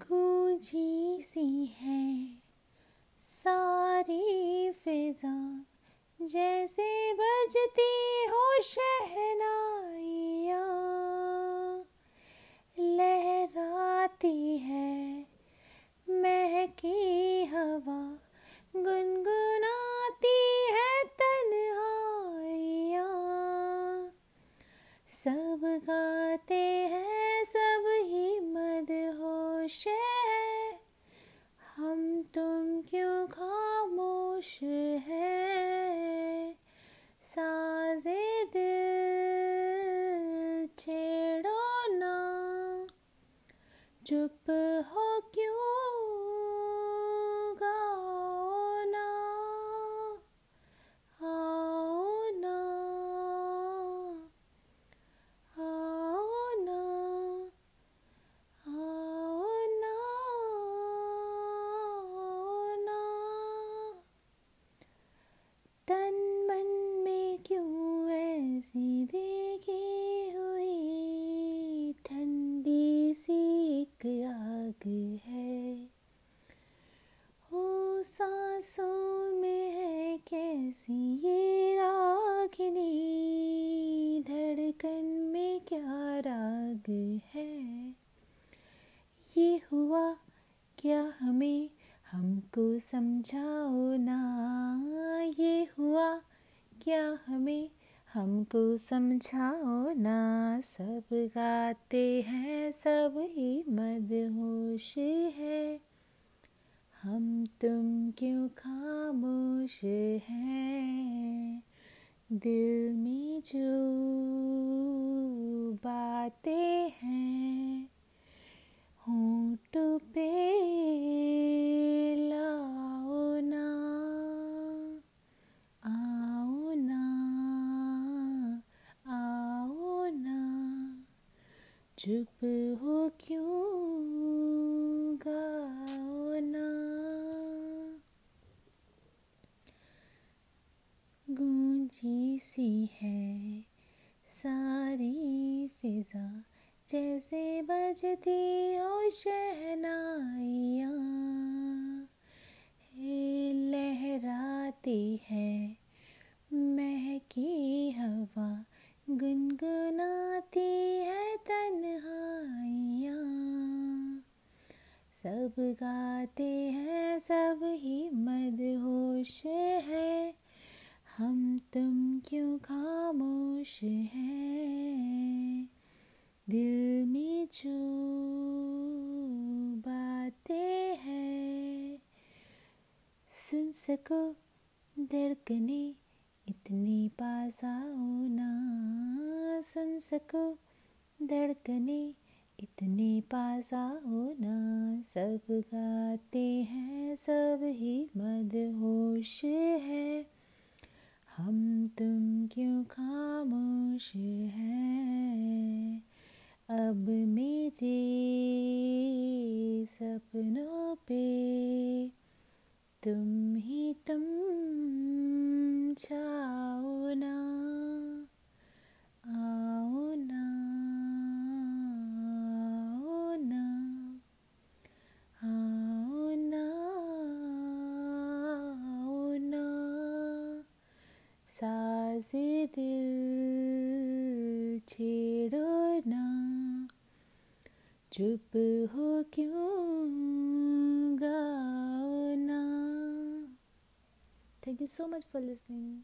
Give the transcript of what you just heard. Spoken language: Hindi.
गूंजी सी है। सारी फिजा जैसे बजती हो शहनाइया। लहराती मदहोश है। हम तुम क्यों खामोश है? साजे दिल छेड़ो ना। चुप हो क्यों है हो सांसों में है कैसी ये रागिनी? धड़कन में क्या राग है? ये हुआ क्या हमें? हमको समझाओ ना। ये हुआ क्या हमें? हमको समझाओ ना, सब गाते हैं, सब ही मदहोश है। हम तुम क्यों खामोश हैं? दिल में जो चुप हो क्यों गाओ ना? गूंजी सी है सारी फिजा जैसे बजती हो शहनाइया। सब गाते हैं, सब ही मदहोश है। हम तुम क्यों खामोश हैं? दिल में जो बातें हैं। सुन सको, धड़कने इतनी पास आओ ना। सुन सको, धड़कने इतने पास आओ ना सब गाते हैं, सब ही मदहोश है। हम तुम क्यों खामोश हैं? अब मेरे सपनों पे तुम ही तुम साज दिल छेड़ो ना चुप हो क्यों गाओ ना Thank you so much for listening.